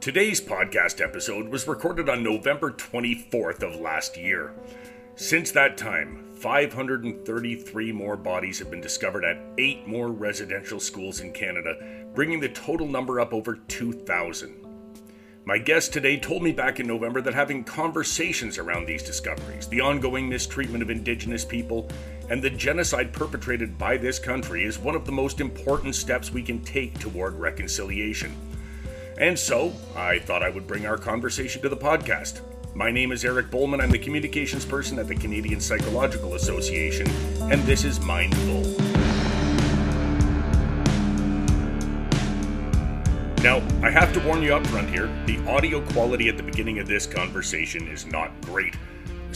Today's podcast episode was recorded on November 24th of last year. Since that time, 533 more bodies have been discovered at eight more residential schools in Canada, bringing the total number up over 2,000. My guest today told me back in November that having conversations around these discoveries, the ongoing mistreatment of Indigenous people, and the genocide perpetrated by this country is one of the most important steps we can take toward reconciliation. And so, I thought I would bring our conversation to the podcast. My name is Eric Bowman. I'm the communications person at the Canadian Psychological Association, and this is Mindful. Now, I have to warn you up front here the audio quality at the beginning of this conversation is not great.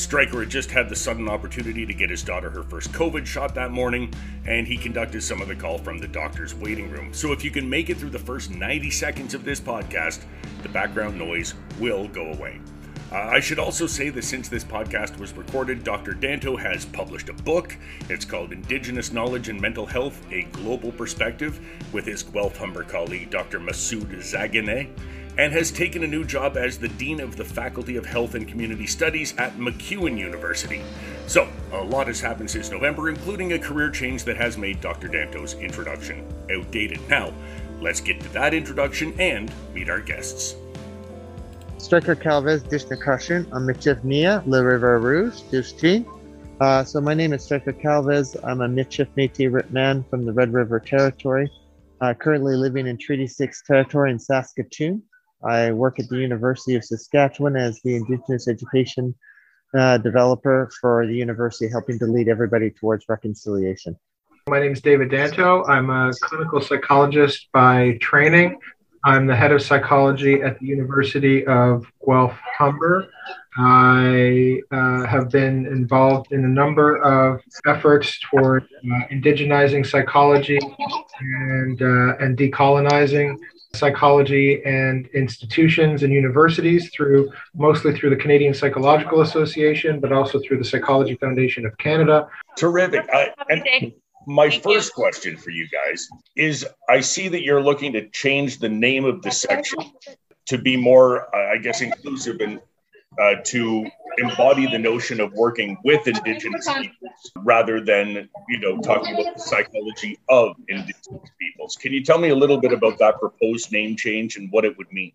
Stryker had just had the sudden opportunity to get his daughter her first COVID shot that morning, and he conducted some of the call from the doctor's waiting room. So if you can make it through the first 90 seconds of this podcast, the background noise will go away. Uh, I should also say that since this podcast was recorded, Dr. Danto has published a book. It's called Indigenous Knowledge and Mental Health A Global Perspective with his Guelph Humber colleague, Dr. Masood Zangeneh and has taken a new job as the Dean of the Faculty of Health and Community Studies at MacEwan University. So, a lot has happened since November, including a career change that has made Dr. Danto's introduction outdated. Now, let's get to that introduction and meet our guests. Stryker Calvez Dishnakashin, Amichif Nia, Le River Rouge, Dustin. Uh, so my name is Stryker Calvez. I'm a Michif Métis man from the Red River Territory, uh, currently living in Treaty 6 Territory in Saskatoon. I work at the University of Saskatchewan as the Indigenous education uh, developer for the university, helping to lead everybody towards reconciliation. My name is David Danto. I'm a clinical psychologist by training. I'm the head of psychology at the University of Guelph Humber. I uh, have been involved in a number of efforts toward uh, indigenizing psychology and, uh, and decolonizing psychology and institutions and universities through mostly through the Canadian Psychological Association, but also through the Psychology Foundation of Canada. Terrific. and my Thank first you. question for you guys is I see that you're looking to change the name of the section to be more, uh, I guess, inclusive and uh, to embody the notion of working with indigenous peoples rather than you know talking about the psychology of indigenous peoples. Can you tell me a little bit about that proposed name change and what it would mean?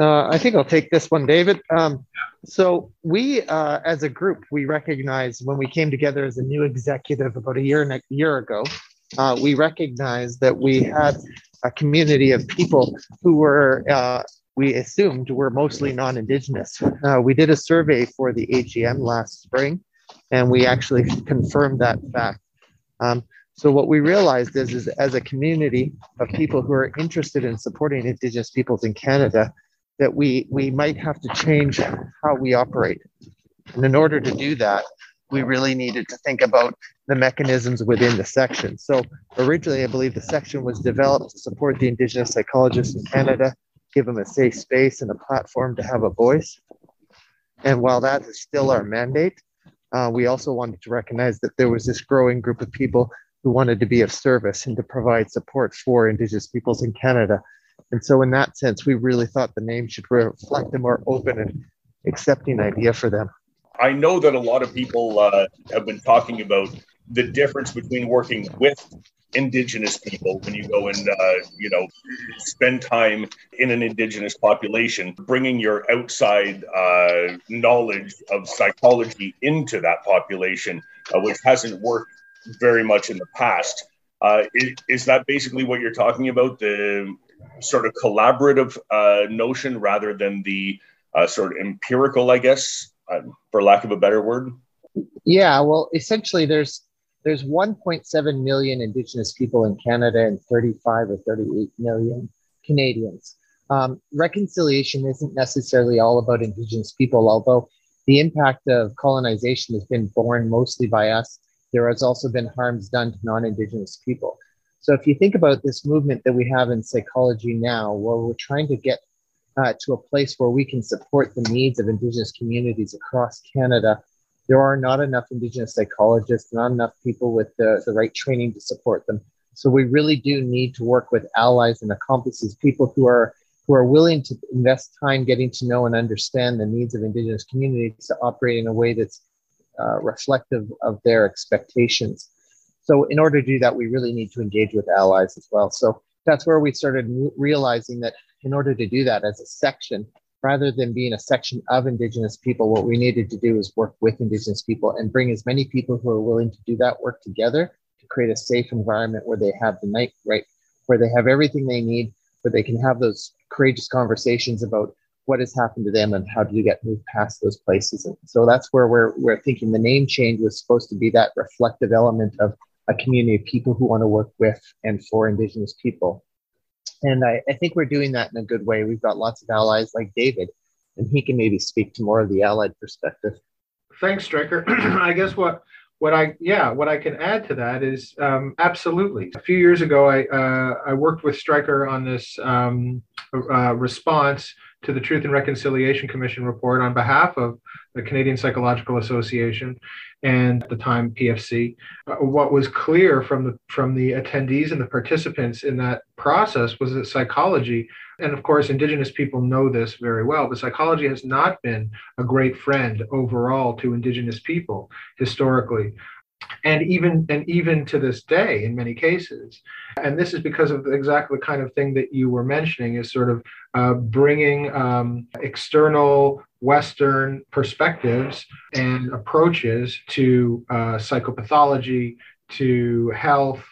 Uh, i think i'll take this one david. Um, so we uh, as a group we recognize when we came together as a new executive about a year and a year ago uh, we recognized that we had a community of people who were uh, we assumed were mostly non-indigenous. Uh, we did a survey for the AGM last spring, and we actually confirmed that fact. Um, so what we realized is, is as a community of people who are interested in supporting Indigenous peoples in Canada, that we we might have to change how we operate. And in order to do that, we really needed to think about the mechanisms within the section. So originally, I believe the section was developed to support the Indigenous psychologists in Canada give them a safe space and a platform to have a voice. And while that is still our mandate, uh, we also wanted to recognize that there was this growing group of people who wanted to be of service and to provide support for Indigenous peoples in Canada. And so, in that sense, we really thought the name should reflect a more open and accepting idea for them. I know that a lot of people uh, have been talking about the difference between working with indigenous people when you go and uh, you know spend time in an indigenous population bringing your outside uh, knowledge of psychology into that population uh, which hasn't worked very much in the past. Uh, is, is, that basically what you're talking about? The sort of collaborative uh, notion rather than the uh, sort of empirical i guess for lack of a better word? Yeah well essentially there's there's 1.7 million Indigenous people in Canada and 35 or 38 million Canadians. Um, reconciliation isn't necessarily all about Indigenous people, although the impact of colonization has been borne mostly by us. There has also been harms done to non Indigenous people. So, if you think about this movement that we have in psychology now, where we're trying to get uh, to a place where we can support the needs of Indigenous communities across Canada there are not enough Indigenous psychologists, not enough people with the, the right training to support them. So we really do need to work with allies and accomplices, people who are who are willing to invest time getting to know and understand the needs of Indigenous communities to operate in a way that's uh, reflective of their expectations. So, in order to do that, we really need to engage with allies as well. So, that's where we started realizing that in order to do that as a section, rather than being a section of Indigenous people, what we needed to do is work with Indigenous people and bring as many people who are willing to do that work together to create a safe environment where they have the night right, where they have everything they need, where they can have those courageous conversations about what has happened to them and how do you get moved past those places. And so that's where we're, we're thinking the name change was supposed to be that reflective element of a community of people who want to work with and for Indigenous people. And I, I think we're doing that in a good way. We've got lots of allies like David, and he can maybe speak to more of the allied perspective. Thanks, Stryker. I guess what what I yeah what I can add to that is um, absolutely. A few years ago, I uh, I worked with Stryker on this um, uh, response to the Truth and Reconciliation Commission report on behalf of the Canadian Psychological Association and at the time PFC. Uh, what was clear from the from the attendees and the participants in that process was that psychology, and of course Indigenous people know this very well, but psychology has not been a great friend overall to Indigenous people historically and even and even to this day in many cases and this is because of exactly the kind of thing that you were mentioning is sort of uh, bringing um, external western perspectives and approaches to uh, psychopathology to health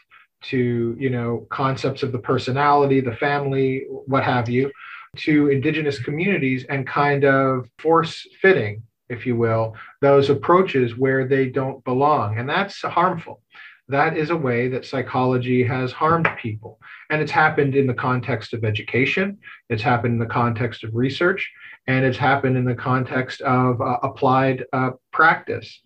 to you know concepts of the personality the family what have you to indigenous communities and kind of force fitting if you will, those approaches where they don't belong. And that's harmful. That is a way that psychology has harmed people. And it's happened in the context of education, it's happened in the context of research, and it's happened in the context of uh, applied uh, practice.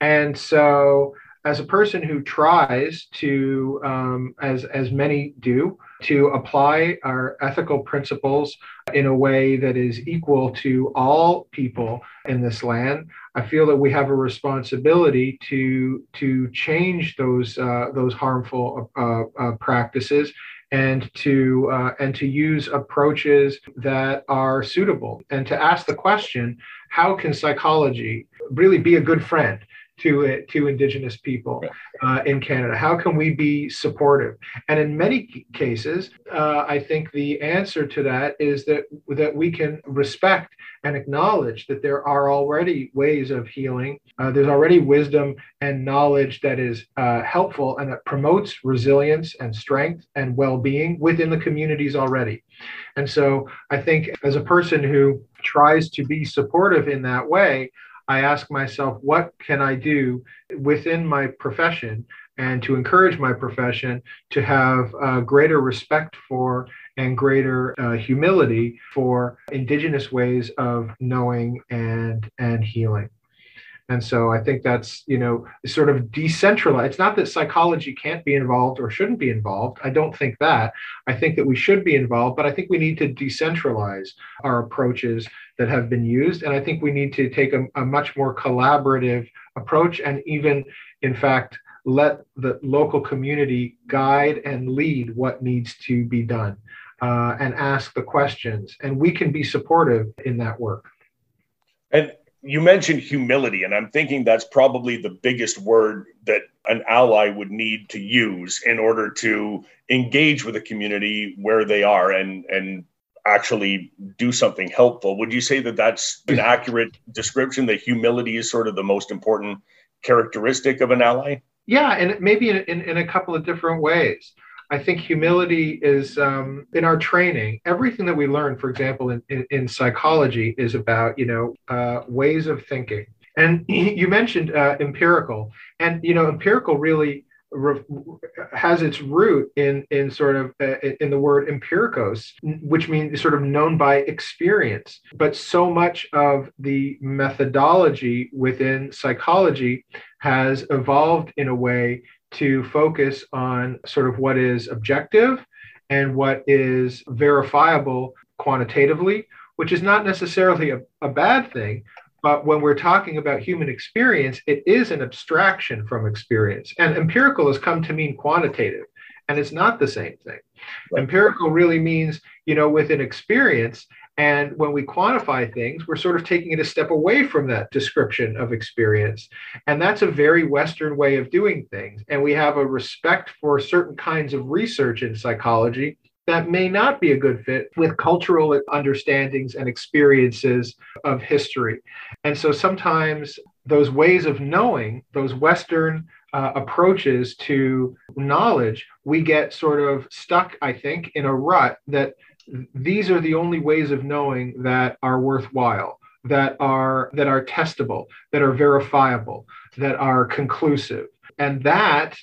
And so, as a person who tries to, um, as, as many do, to apply our ethical principles in a way that is equal to all people in this land. I feel that we have a responsibility to to change those uh, those harmful uh, uh, practices and to uh, and to use approaches that are suitable and to ask the question: How can psychology really be a good friend? To to Indigenous people uh, in Canada? How can we be supportive? And in many cases, uh, I think the answer to that is that that we can respect and acknowledge that there are already ways of healing. Uh, there's already wisdom and knowledge that is uh, helpful and that promotes resilience and strength and well-being within the communities already. And so, I think as a person who tries to be supportive in that way. I ask myself, what can I do within my profession and to encourage my profession to have uh, greater respect for and greater uh, humility for indigenous ways of knowing and and healing and so i think that's you know sort of decentralized. It's not that psychology can't be involved or shouldn't be involved. I don't think that. I think that we should be involved but i think we need to decentralize our approaches that have been used. And i think we need to take a, a much more collaborative approach and even in fact let the local community guide and lead what needs to be done uh, and ask the questions. And we can be supportive in that work. And you mentioned humility, and I'm thinking that's probably the biggest word that an ally would need to use in order to engage with the community where they are and and actually do something helpful. Would you say that that's an accurate description? That humility is sort of the most important characteristic of an ally. Yeah, and maybe in, in, in a couple of different ways. I think humility is um, in our training. Everything that we learn, for example, in, in, in psychology, is about you know uh, ways of thinking. And you mentioned uh, empirical, and you know empirical really re- has its root in in sort of uh, in the word empirikos, which means sort of known by experience. But so much of the methodology within psychology has evolved in a way to focus on sort of what is objective and what is verifiable quantitatively, which is not necessarily a, a bad thing. But when we're talking about human experience, it is an abstraction from experience. And empirical has come to mean quantitative. and it's not the same thing. Right. Empirical really means, you know, with an experience. And when we quantify things, we're sort of taking it a step away from that description of experience. And that's a very Western way of doing things. And we have a respect for certain kinds of research in psychology that may not be a good fit with cultural understandings and experiences of history. And so sometimes those ways of knowing, those Western uh, approaches to knowledge, we get sort of stuck, I think, in a rut that these are the only ways of knowing that are worthwhile that are that are testable that are verifiable that are conclusive and that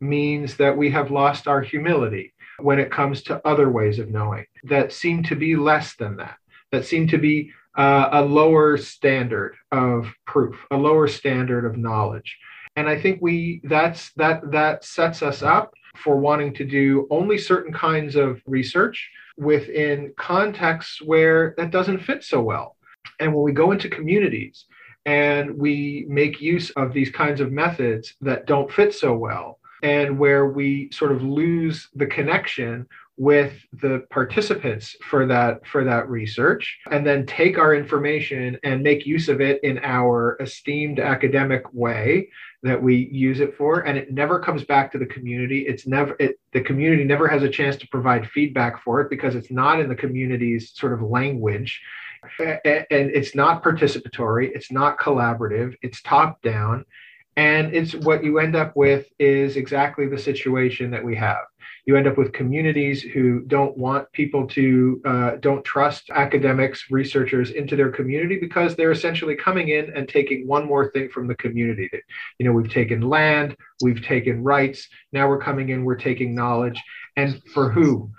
means that we have lost our humility when it comes to other ways of knowing that seem to be less than that, that seem to be uh, a lower standard of proof, a lower standard of knowledge. And I think we that's that that sets us up for wanting to do only certain kinds of research within contexts where that doesn't fit so well. And when we go into communities and we make use of these kinds of methods that don't fit so well, and where we sort of lose the connection with the participants for that for that research and then take our information and make use of it in our esteemed academic way that we use it for and it never comes back to the community it's never it, the community never has a chance to provide feedback for it because it's not in the community's sort of language and it's not participatory it's not collaborative it's top down and it's what you end up with is exactly the situation that we have. You end up with communities who don't want people to, uh, don't trust academics, researchers into their community because they're essentially coming in and taking one more thing from the community. That, you know, we've taken land, we've taken rights, now we're coming in, we're taking knowledge. And for who?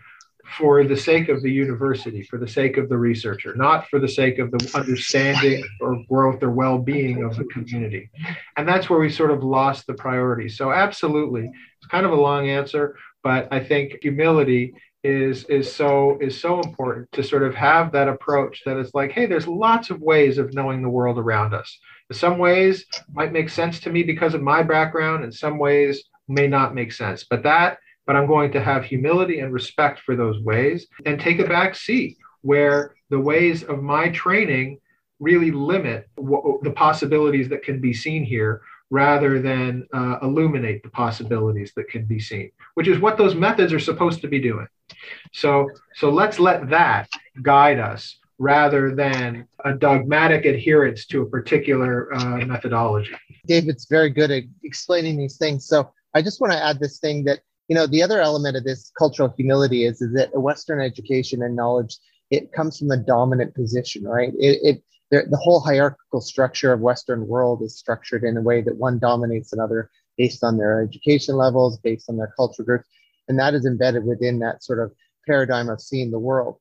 for the sake of the university, for the sake of the researcher, not for the sake of the understanding or growth or well being of the community. And that's where we sort of lost the priority. So, absolutely, it's kind of a long answer, but I think humility is is so is so important to sort of have that approach that it's like hey there's lots of ways of knowing the world around us. In some ways might make sense to me because of my background and some ways may not make sense. But that but I'm going to have humility and respect for those ways and take a back seat where the ways of my training really limit the possibilities that can be seen here rather than uh, illuminate the possibilities that can be seen which is what those methods are supposed to be doing. So so let's let that guide us rather than a dogmatic adherence to a particular uh, methodology. David's very good at explaining these things. So i just want to add this thing that you know the other element of this cultural humility is is that western education and knowledge it comes from the dominant position right? It, it the whole hierarchical structure of western world is structured in a way that one dominates another based on their education levels based on their cultural groups and that is embedded within that sort of paradigm of seeing the world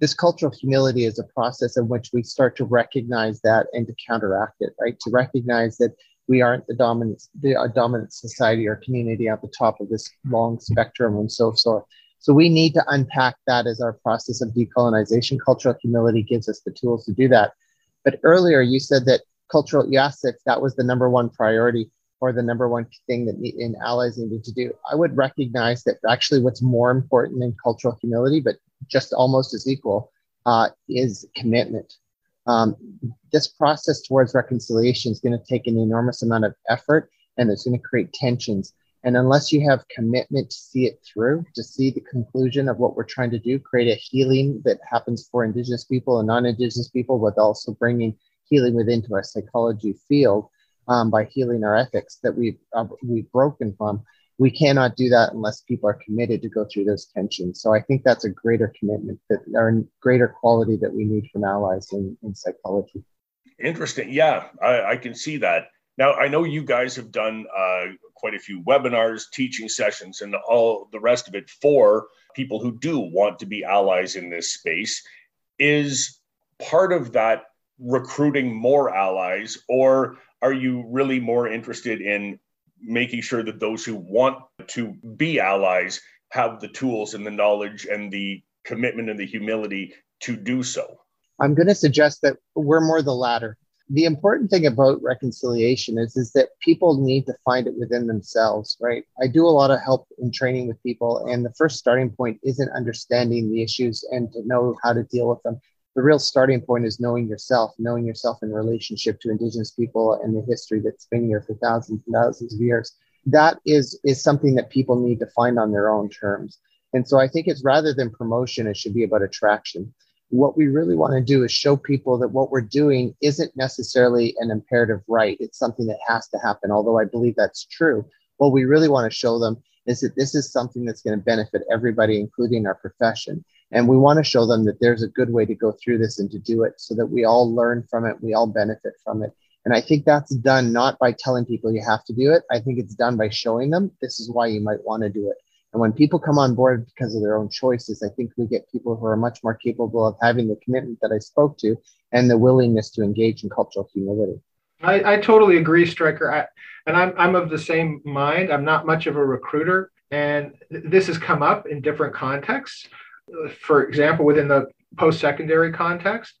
this cultural humility is a process in which we start to recognize that and to counteract it right to recognize that we aren't the dominant the dominant society or community at the top of this long spectrum and so forth. So we need to unpack that as our process of decolonization. Cultural humility gives us the tools to do that. But earlier you said that cultural, you asked if that was the number one priority or the number one thing that in allies needed to do. I would recognize that actually what's more important than cultural humility, but just almost as equal, uh, is commitment. Um, this process towards reconciliation is going to take an enormous amount of effort and it's going to create tensions. And unless you have commitment to see it through, to see the conclusion of what we're trying to do, create a healing that happens for Indigenous people and non Indigenous people, but also bringing healing within to our psychology field um, by healing our ethics that we've, uh, we've broken from, we cannot do that unless people are committed to go through those tensions. So I think that's a greater commitment that or greater quality that we need from allies in, in psychology. Interesting. Yeah, I, I can see that. Now, I know you guys have done uh, quite a few webinars, teaching sessions, and all the rest of it for people who do want to be allies in this space. Is part of that recruiting more allies, or are you really more interested in making sure that those who want to be allies have the tools and the knowledge and the commitment and the humility to do so. I'm going to suggest that we're more the latter. The important thing about reconciliation is is that people need to find it within themselves right? I do a lot of help in training with people and the first starting point isn't understanding the issues and to know how to deal with them. The real starting point is knowing yourself knowing yourself in relationship to indigenous people and the history that's been here for thousands and thousands of years. That is is something that people need to find on their own terms. And so i think it's rather than promotion it should be about attraction what we really want to do is show people that what we're doing isn't necessarily an imperative right. It's something that has to happen, although I believe that's true. What we really want to show them is that this is something that's going to benefit everybody, including our profession. And we want to show them that there's a good way to go through this and to do it so that we all learn from it, we all benefit from it. And I think that's done not by telling people you have to do it. I think it's done by showing them this is why you might want to do it. And when people come on board because of their own choices, I think we get people who are much more capable of having the commitment that I spoke to and the willingness to engage in cultural humility. I, I totally agree, Stryker. I, and I'm, I'm of the same mind. I'm not much of a recruiter. And th- this has come up in different contexts. For example, within the post secondary context,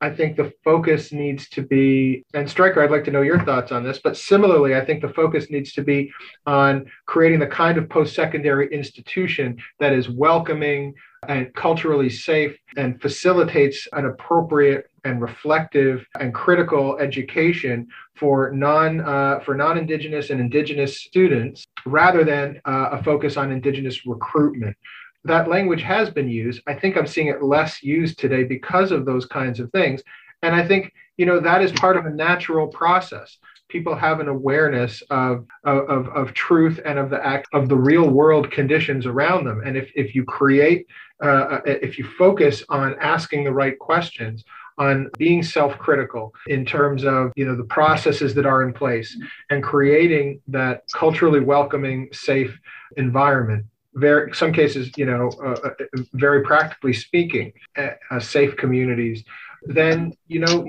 I think the focus needs to be, and Stryker, I'd like to know your thoughts on this, but similarly, I think the focus needs to be on creating the kind of post secondary institution that is welcoming and culturally safe and facilitates an appropriate and reflective and critical education for non uh, for non-indigenous and indigenous students rather than uh, a focus on indigenous recruitment that language has been used. I think I'm seeing it less used today because of those kinds of things. And I think, you know, that is part of a natural process. People have an awareness of, of, of truth and of the act of the real world conditions around them. And if, if you create, uh, if you focus on asking the right questions, on being self-critical in terms of you know the processes that are in place and creating that culturally welcoming safe environment very some cases you know uh, uh, very practically speaking uh, safe communities then you know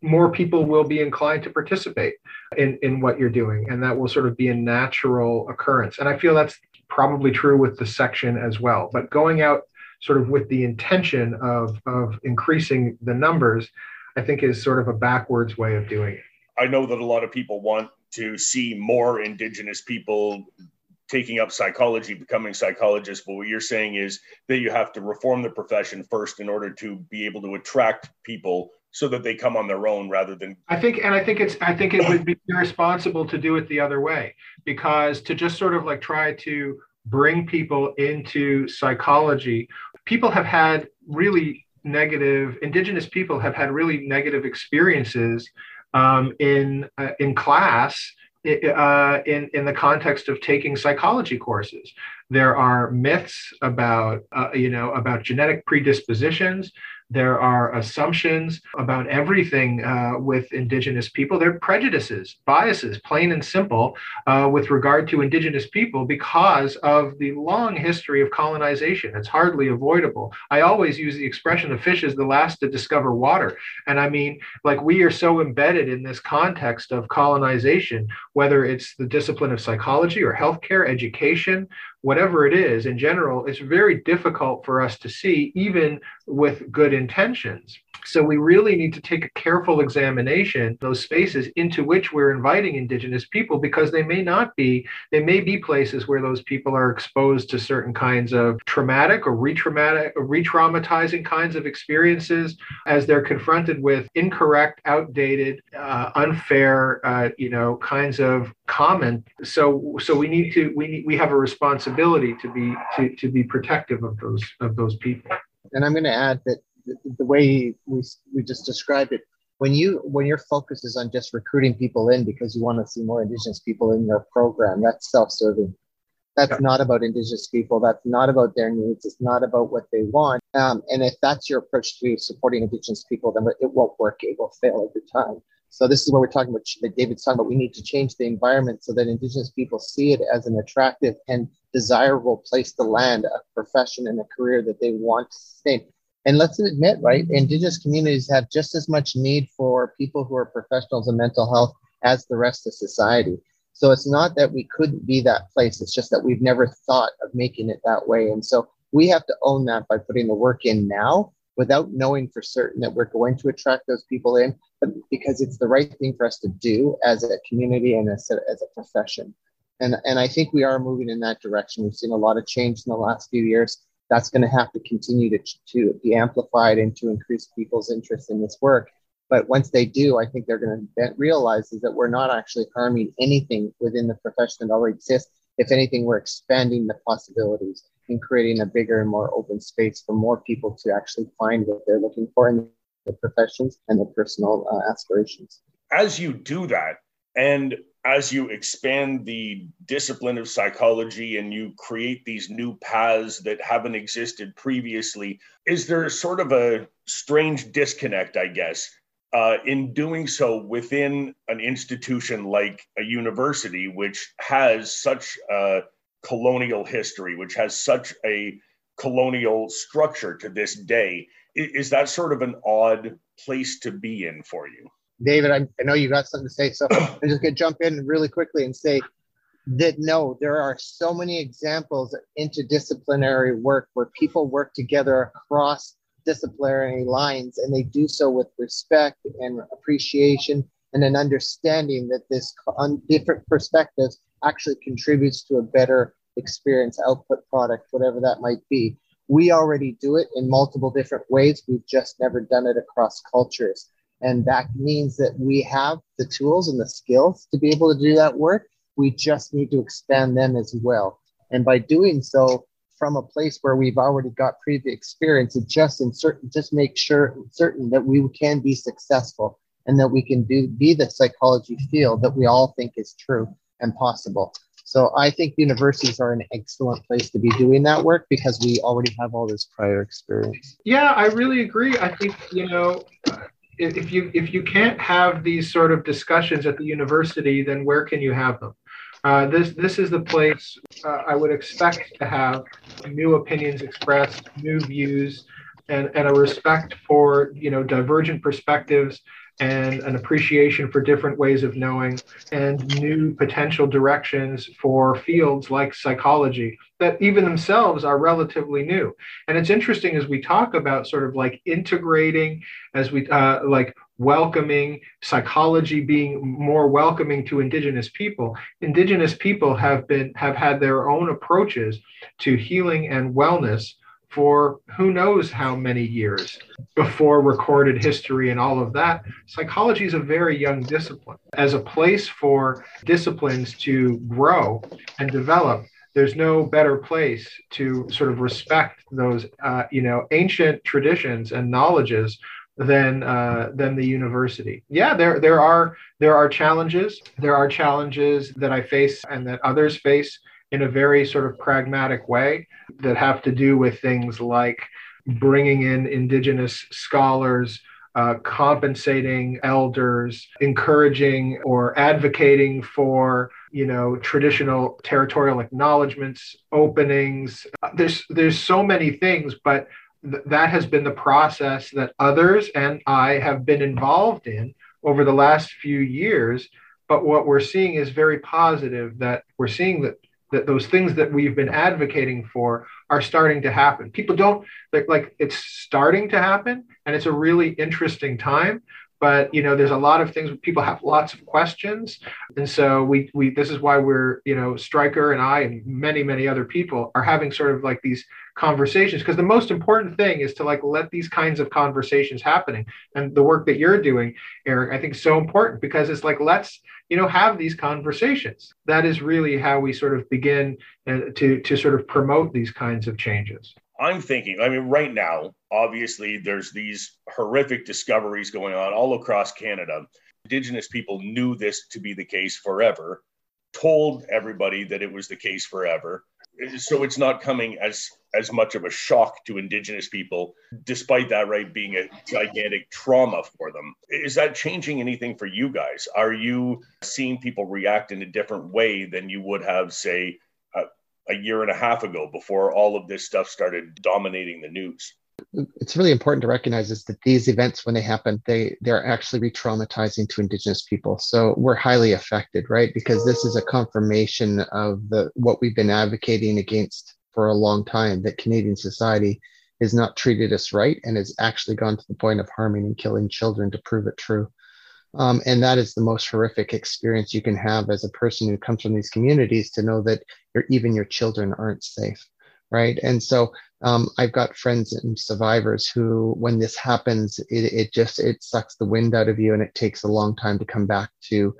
more people will be inclined to participate in in what you're doing and that will sort of be a natural occurrence. And i feel that's probably true with the section as well. But going out sort of with the intention of of increasing the numbers i think is sort of a backwards way of doing it. I know that a lot of people want to see more indigenous people taking up psychology, becoming psychologists. But what you're saying is that you have to reform the profession first in order to be able to attract people so that they come on their own rather than I think and I think it's I think it would be irresponsible to do it the other way because to just sort of like try to bring people into psychology people have had really negative indigenous people have had really negative experiences um, in uh, in class uh, in in the context of taking psychology courses. There are myths about uh, you know about genetic predispositions. There are assumptions about everything uh, with Indigenous people. There are prejudices, biases, plain and simple, uh, with regard to Indigenous people because of the long history of colonization. It's hardly avoidable. I always use the expression the fish is the last to discover water. And I mean, like, we are so embedded in this context of colonization, whether it's the discipline of psychology or healthcare, education, whatever it is in general, it's very difficult for us to see, even with good intentions. So we really need to take a careful examination those spaces into which we're inviting indigenous people because they may not be they may be places where those people are exposed to certain kinds of traumatic or re-traumatic re-traumatizing kinds of experiences as they're confronted with incorrect outdated uh, unfair uh, you know kinds of comment so so we need to we we have a responsibility to be to, to be protective of those of those people. And i'm going to add that the, the way we, we just described it when you when your focus is on just recruiting people in because you want to see more indigenous people in your program that's self-serving. That's yeah. not about indigenous people that's not about their needs it's not about what they want. Um, and if that's your approach to supporting indigenous people then it won't work it will fail every time so this is what we're talking about that david's talking about we need to change the environment so that indigenous people see it as an attractive and desirable place to land a profession and a career that they want to sustain and let's admit, right, Indigenous communities have just as much need for people who are professionals in mental health as the rest of society. So it's not that we couldn't be that place. It's just that we've never thought of making it that way. And so we have to own that by putting the work in now without knowing for certain that we're going to attract those people in, because it's the right thing for us to do as a community and as a, as a profession. And, and I think we are moving in that direction. We've seen a lot of change in the last few years. That's going to have to continue to, to be amplified and to increase people's interest in this work. But once they do, I think they're going to realize is that we're not actually harming anything within the profession that already exists. If anything, we're expanding the possibilities and creating a bigger and more open space for more people to actually find what they're looking for in the professions and their personal uh, aspirations. As you do that, and as you expand the discipline of psychology and you create these new paths that haven't existed previously, is there sort of a strange disconnect, I guess, uh, in doing so within an institution like a university, which has such a colonial history, which has such a colonial structure to this day. Is that sort of an odd place to be in for you? David, I, I know you got something to say, so I'm just going to jump in really quickly and say that no, there are so many examples of interdisciplinary work where people work together across disciplinary lines and they do so with respect and appreciation and an understanding that this on different perspectives actually contributes to a better experience output product whatever that might be we already do it in multiple different ways. We've just never done it across cultures. And that means that we have the tools and the skills to be able to do that work. We just need to expand them as well. And by doing so from a place where we've already got previous experience it just in certain just make sure certain that we can be successful and that we can do be the psychology field that we all think is true and possible so i think universities are an excellent place to be doing that work because we already have all this prior experience. Yeah i really agree. I think you know if you if you can't have these sort of discussions at the university then where can you have them? Uh, this this is the place uh, I would expect to have new opinions expressed, new views, and, and a respect for you know divergent perspectives and an appreciation for different ways of knowing and new potential directions for fields like psychology that even themselves are relatively new. And it's interesting as we talk about sort of like integrating, as we uh, like welcoming, psychology being more welcoming to indigenous people. Indigenous people have been have had their own approaches to healing and wellness for who knows how many years before recorded history and all of that. Psychology is a very young discipline. As a place for disciplines to grow and develop, there's no better place to sort of respect those, uh, you know, ancient traditions and knowledges than uh, than the university. Yeah, there there are there are challenges. There are challenges that I face and that others face in a very sort of pragmatic way that have to do with things like bringing in indigenous scholars. Uh, compensating elders, encouraging or advocating for you know traditional territorial acknowledgments, openings. There's there's so many things, but th- that has been the process that others and I have been involved in over the last few years. But what we're seeing is very positive that we're seeing that that those things that we've been advocating for are starting to happen. People don't like, like it's starting to happen and it's a really interesting time but you know there's a lot of things people have lots of questions and so we we this is why we're you know Stryker and i and many many other people are having sort of like these conversations because the most important thing is to like let these kinds of conversations happening and the work that you're doing eric i think is so important because it's like let's you know have these conversations that is really how we sort of begin uh, to to sort of promote these kinds of changes I'm thinking, I mean, right now, obviously, there's these horrific discoveries going on all across Canada. Indigenous people knew this to be the case forever, told everybody that it was the case forever. So it's not coming as as much of a shock to Indigenous people, despite that right being a gigantic trauma for them. Is that changing anything for you guys? Are you seeing people react in a different way than you would have, say, a year and a half ago before all of this stuff started dominating the news it's really important to recognize is that these events when they happen they they're actually re-traumatizing to indigenous people so we're highly affected right because this is a confirmation of the what we've been advocating against for a long time that canadian society has not treated us right and has actually gone to the point of harming and killing children to prove it true. Um, and that is the most horrific experience you can have as a person who comes from these communities to know that your even your children aren't safe, right? And so um, I've got friends and survivors who, when this happens, it, it just it sucks the wind out of you, and it takes a long time to come back to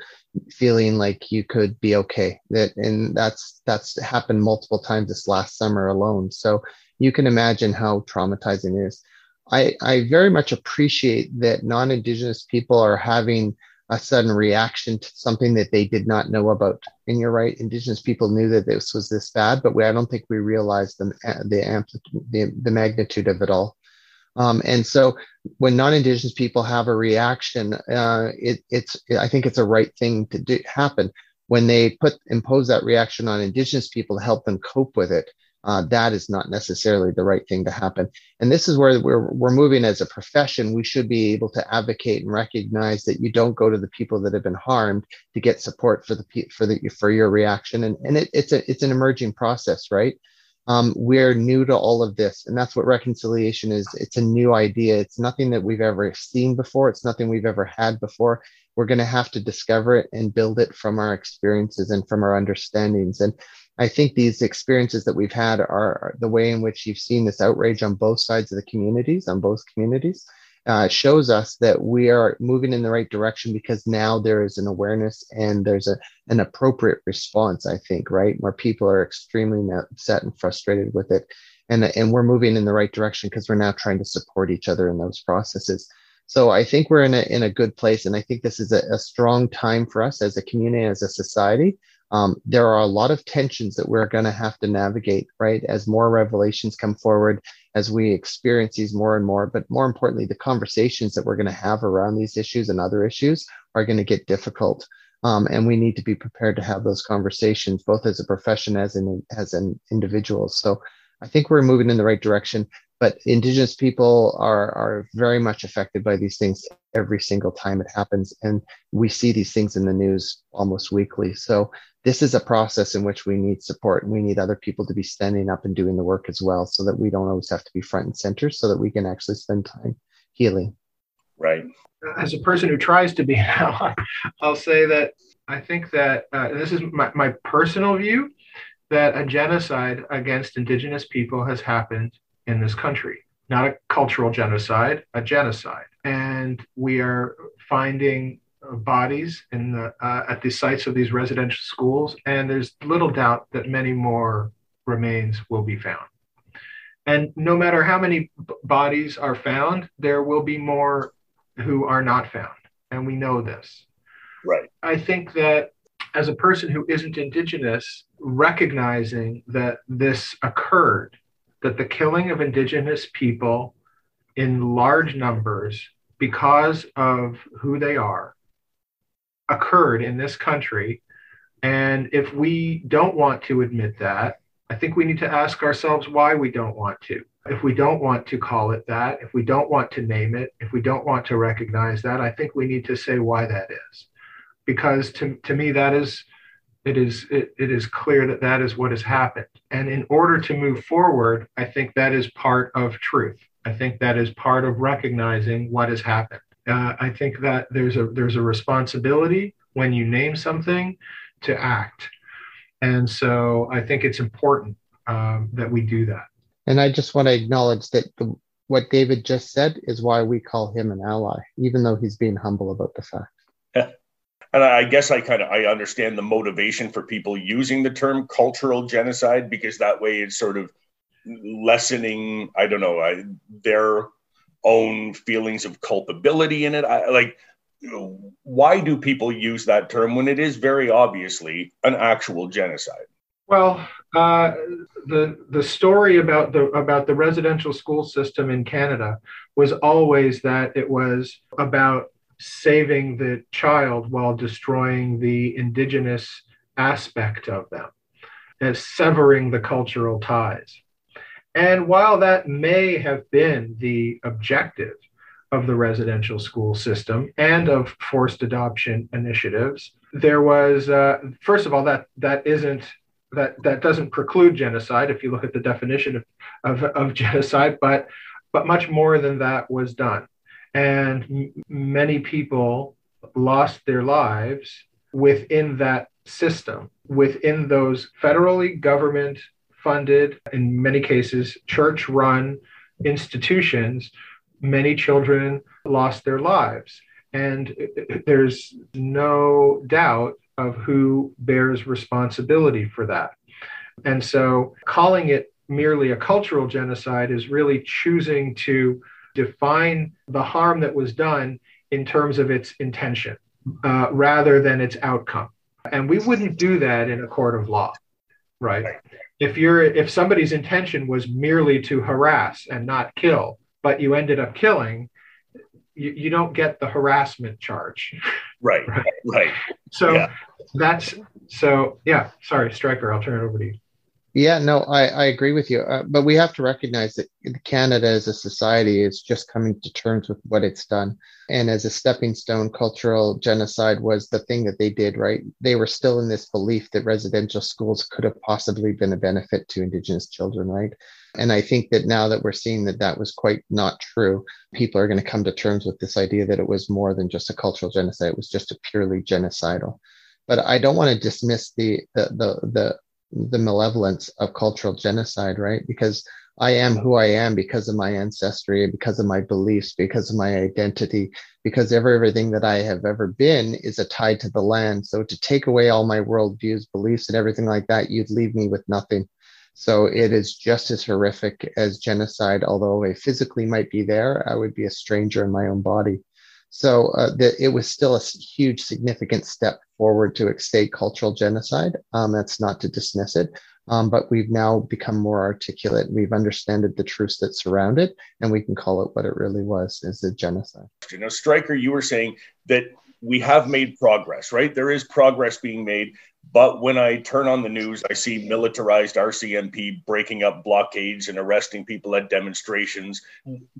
feeling like you could be okay. That and that's that's happened multiple times this last summer alone. So you can imagine how traumatizing it is. I, I very much appreciate that non-indigenous people are having a sudden reaction to something that they did not know about. And you're right, indigenous people knew that this was this bad, but we, I don't think we realized the the, the, the magnitude of it all. Um, and so when non-indigenous people have a reaction, uh, it, it's I think it's a right thing to do, happen. When they put impose that reaction on indigenous people to help them cope with it, uh, that is not necessarily the right thing to happen. And this is where we're, we're moving as a profession. We should be able to advocate and recognize that you don't go to the people that have been harmed to get support for the for the for your reaction. And and it, it's a it's an emerging process, right? Um, we're new to all of this, and that's what reconciliation is. It's a new idea. It's nothing that we've ever seen before. It's nothing we've ever had before. We're going to have to discover it and build it from our experiences and from our understandings. And I think these experiences that we've had are, the way in which you've seen this outrage on both sides of the communities, on both communities, uh, shows us that we are moving in the right direction because now there is an awareness and there's a, an appropriate response, I think, right? Where people are extremely upset and frustrated with it. And, and we're moving in the right direction because we're now trying to support each other in those processes. So I think we're in a, in a good place. And I think this is a, a strong time for us as a community, as a society, um, there are a lot of tensions that we're going to have to navigate, right? As more revelations come forward, as we experience these more and more, but more importantly, the conversations that we're going to have around these issues and other issues are going to get difficult. Um, and we need to be prepared to have those conversations, both as a profession as an as an individual. So I think we're moving in the right direction but indigenous people are are very much affected by these things every single time it happens. And we see these things in the news almost weekly. So this is a process in which we need support and we need other people to be standing up and doing the work as well so that we don't always have to be front and center so that we can actually spend time healing. Right. As a person who tries to be now i'll say that i think that uh, this is my, my personal view that a genocide against indigenous people has happened in this country. Not a cultural genocide, a genocide. And we are finding uh, bodies in the, uh, at the sites of these residential schools, and there's little doubt that many more remains will be found. And no matter how many b- bodies are found, there will be more who are not found. And we know this. Right. I think that as a person who isn't Indigenous, recognizing that this occurred that the killing of indigenous people in large numbers because of who they are occurred in this country. And if we don't want to admit that, I think we need to ask ourselves why we don't want to. If we don't want to call it that, if we don't want to name it, if we don't want to recognize that, I think we need to say why that is. Because to, to me, that is it is it, it is clear that that is what has happened. And in order to move forward i think that is part of truth. I think that is part of recognizing what has happened. Uh, i think that there's a there's a responsibility when you name something to act. And so i think it's important um, that we do that. And i just want to acknowledge that the, what david just said is why we call him an ally even though he's being humble about the fact and I guess I kind of I understand the motivation for people using the term cultural genocide because that way it's sort of lessening I don't know I, their own feelings of culpability in it. I, like why do people use that term when it is very obviously an actual genocide? Well, uh, the the story about the about the residential school system in Canada was always that it was about saving the child while destroying the indigenous aspect of them, as severing the cultural ties. And while that may have been the objective of the residential school system and of forced adoption initiatives, there was, uh, first of all, that that isn't that that doesn't preclude genocide if you look at the definition of, of, of genocide, but but much more than that was done, and m- many people lost their lives within that system, within those federally government funded, in many cases, church run institutions. Many children lost their lives. And there's no doubt of who bears responsibility for that. And so calling it merely a cultural genocide is really choosing to define the harm that was done in terms of its intention uh, rather than its outcome. And we wouldn't do that in a court of law, right? If you're if somebody's intention was merely to harass and not kill, but you ended up killing, you, you don't get the harassment charge. Right. right. Right. So yeah. that's so yeah. Sorry, Stryker. I'll turn it over to you. Yeah, no, I, I agree with you. Uh, but we have to recognize that Canada as a society is just coming to terms with what it's done. And as a stepping stone, cultural genocide was the thing that they did, right? They were still in this belief that residential schools could have possibly been a benefit to Indigenous children, right? And I think that now that we're seeing that that was quite not true, people are going to come to terms with this idea that it was more than just a cultural genocide. It was just a purely genocidal but I don't want to dismiss the, the the the the malevolence of cultural genocide, right? Because I am who I am because of my ancestry, because of my beliefs, because of my identity, because everything that I have ever been is a tie to the land. So to take away all my worldviews, beliefs, and everything like that, you'd leave me with nothing. So it is just as horrific as genocide. Although I physically might be there, I would be a stranger in my own body. So uh, the, it was still a huge, significant step forward to state cultural genocide. Um, that's not to dismiss it, um, but we've now become more articulate. We've understood the truths that surround it, and we can call it what it really was: is a genocide. You know, Stryker, you were saying that we have made progress, right? There is progress being made. But when I turn on the news, I see militarized RCMP breaking up blockades and arresting people at demonstrations.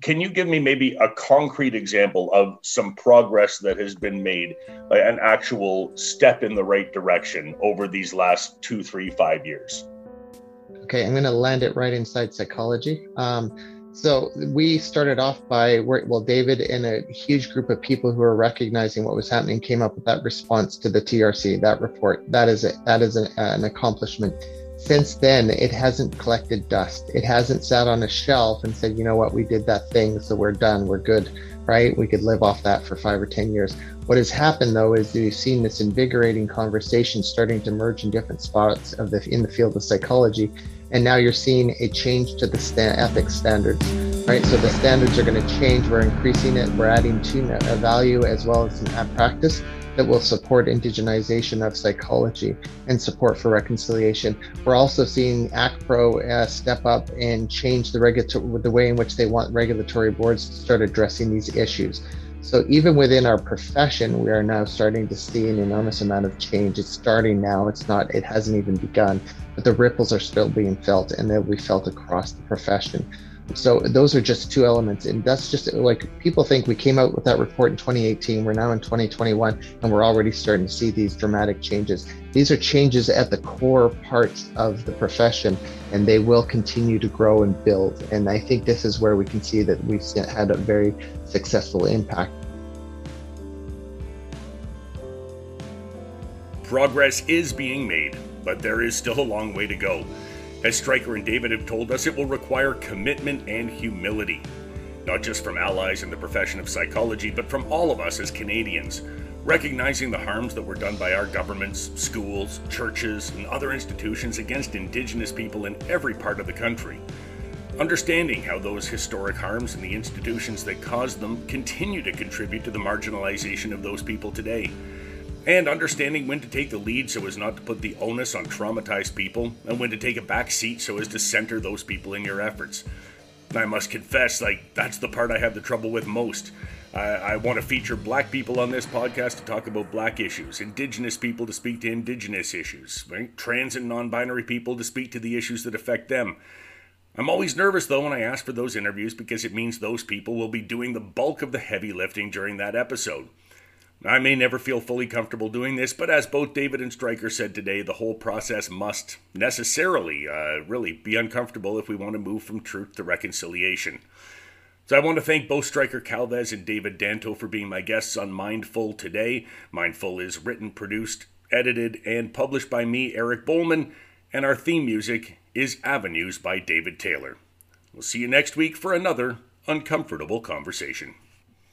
Can you give me maybe a concrete example of some progress that has been made, an actual step in the right direction over these last two, three, five years? Okay, I'm going to land it right inside psychology. Um, so we started off by well, David and a huge group of people who are recognizing what was happening came up with that response to the TRC, that report. That is a, that is an, an accomplishment. Since then, it hasn't collected dust. It hasn't sat on a shelf and said, you know what, we did that thing, so we're done, we're good, right? We could live off that for five or ten years. What has happened though is we've seen this invigorating conversation starting to emerge in different spots of the in the field of psychology and now you're seeing a change to the sta- ethics standards right so the standards are going to change we're increasing it we're adding to a value as well as a practice that will support indigenization of psychology and support for reconciliation. We're also seeing ACPRO uh, step up and change the regulatory the way in which they want regulatory boards to start addressing these issues. So even within our profession, we are now starting to see an enormous amount of change. It's starting now. It's not. It hasn't even begun, but the ripples are still being felt, and they'll be felt across the profession. So those are just two elements, and that's just like people think we came out with that report in 2018. We're now in 2021, and we're already starting to see these dramatic changes. These are changes at the core parts of the profession, and they will continue to grow and build. And I think this is where we can see that we've had a very successful impact. Progress is being made, but there is still a long way to go. As Stryker and David have told us, it will require commitment and humility, not just from allies in the profession of psychology, but from all of us as Canadians, recognizing the harms that were done by our governments, schools, churches, and other institutions against Indigenous people in every part of the country. Understanding how those historic harms and the institutions that caused them continue to contribute to the marginalization of those people today and understanding when to take the lead so as not to put the onus on traumatized people, and when to take a back seat so as to center those people in your efforts. I must confess, like, that's the part I have the trouble with most. I, I want to feature black people on this podcast to talk about black issues, indigenous people to speak to indigenous issues, right? trans and non binary people to speak to the issues that affect them. I'm always nervous though when I ask for those interviews because it means those people will be doing the bulk of the heavy lifting during that episode. I may never feel fully comfortable doing this, but as both David and Stryker said today, the whole process must necessarily uh, really be uncomfortable if we want to move from truth to reconciliation. So I want to thank both Stryker Calvez and David Danto for being my guests on Mindful today. Mindful is written, produced, edited, and published by me, Eric Bowman, and our theme music is Avenues by David Taylor. We'll see you next week for another uncomfortable conversation.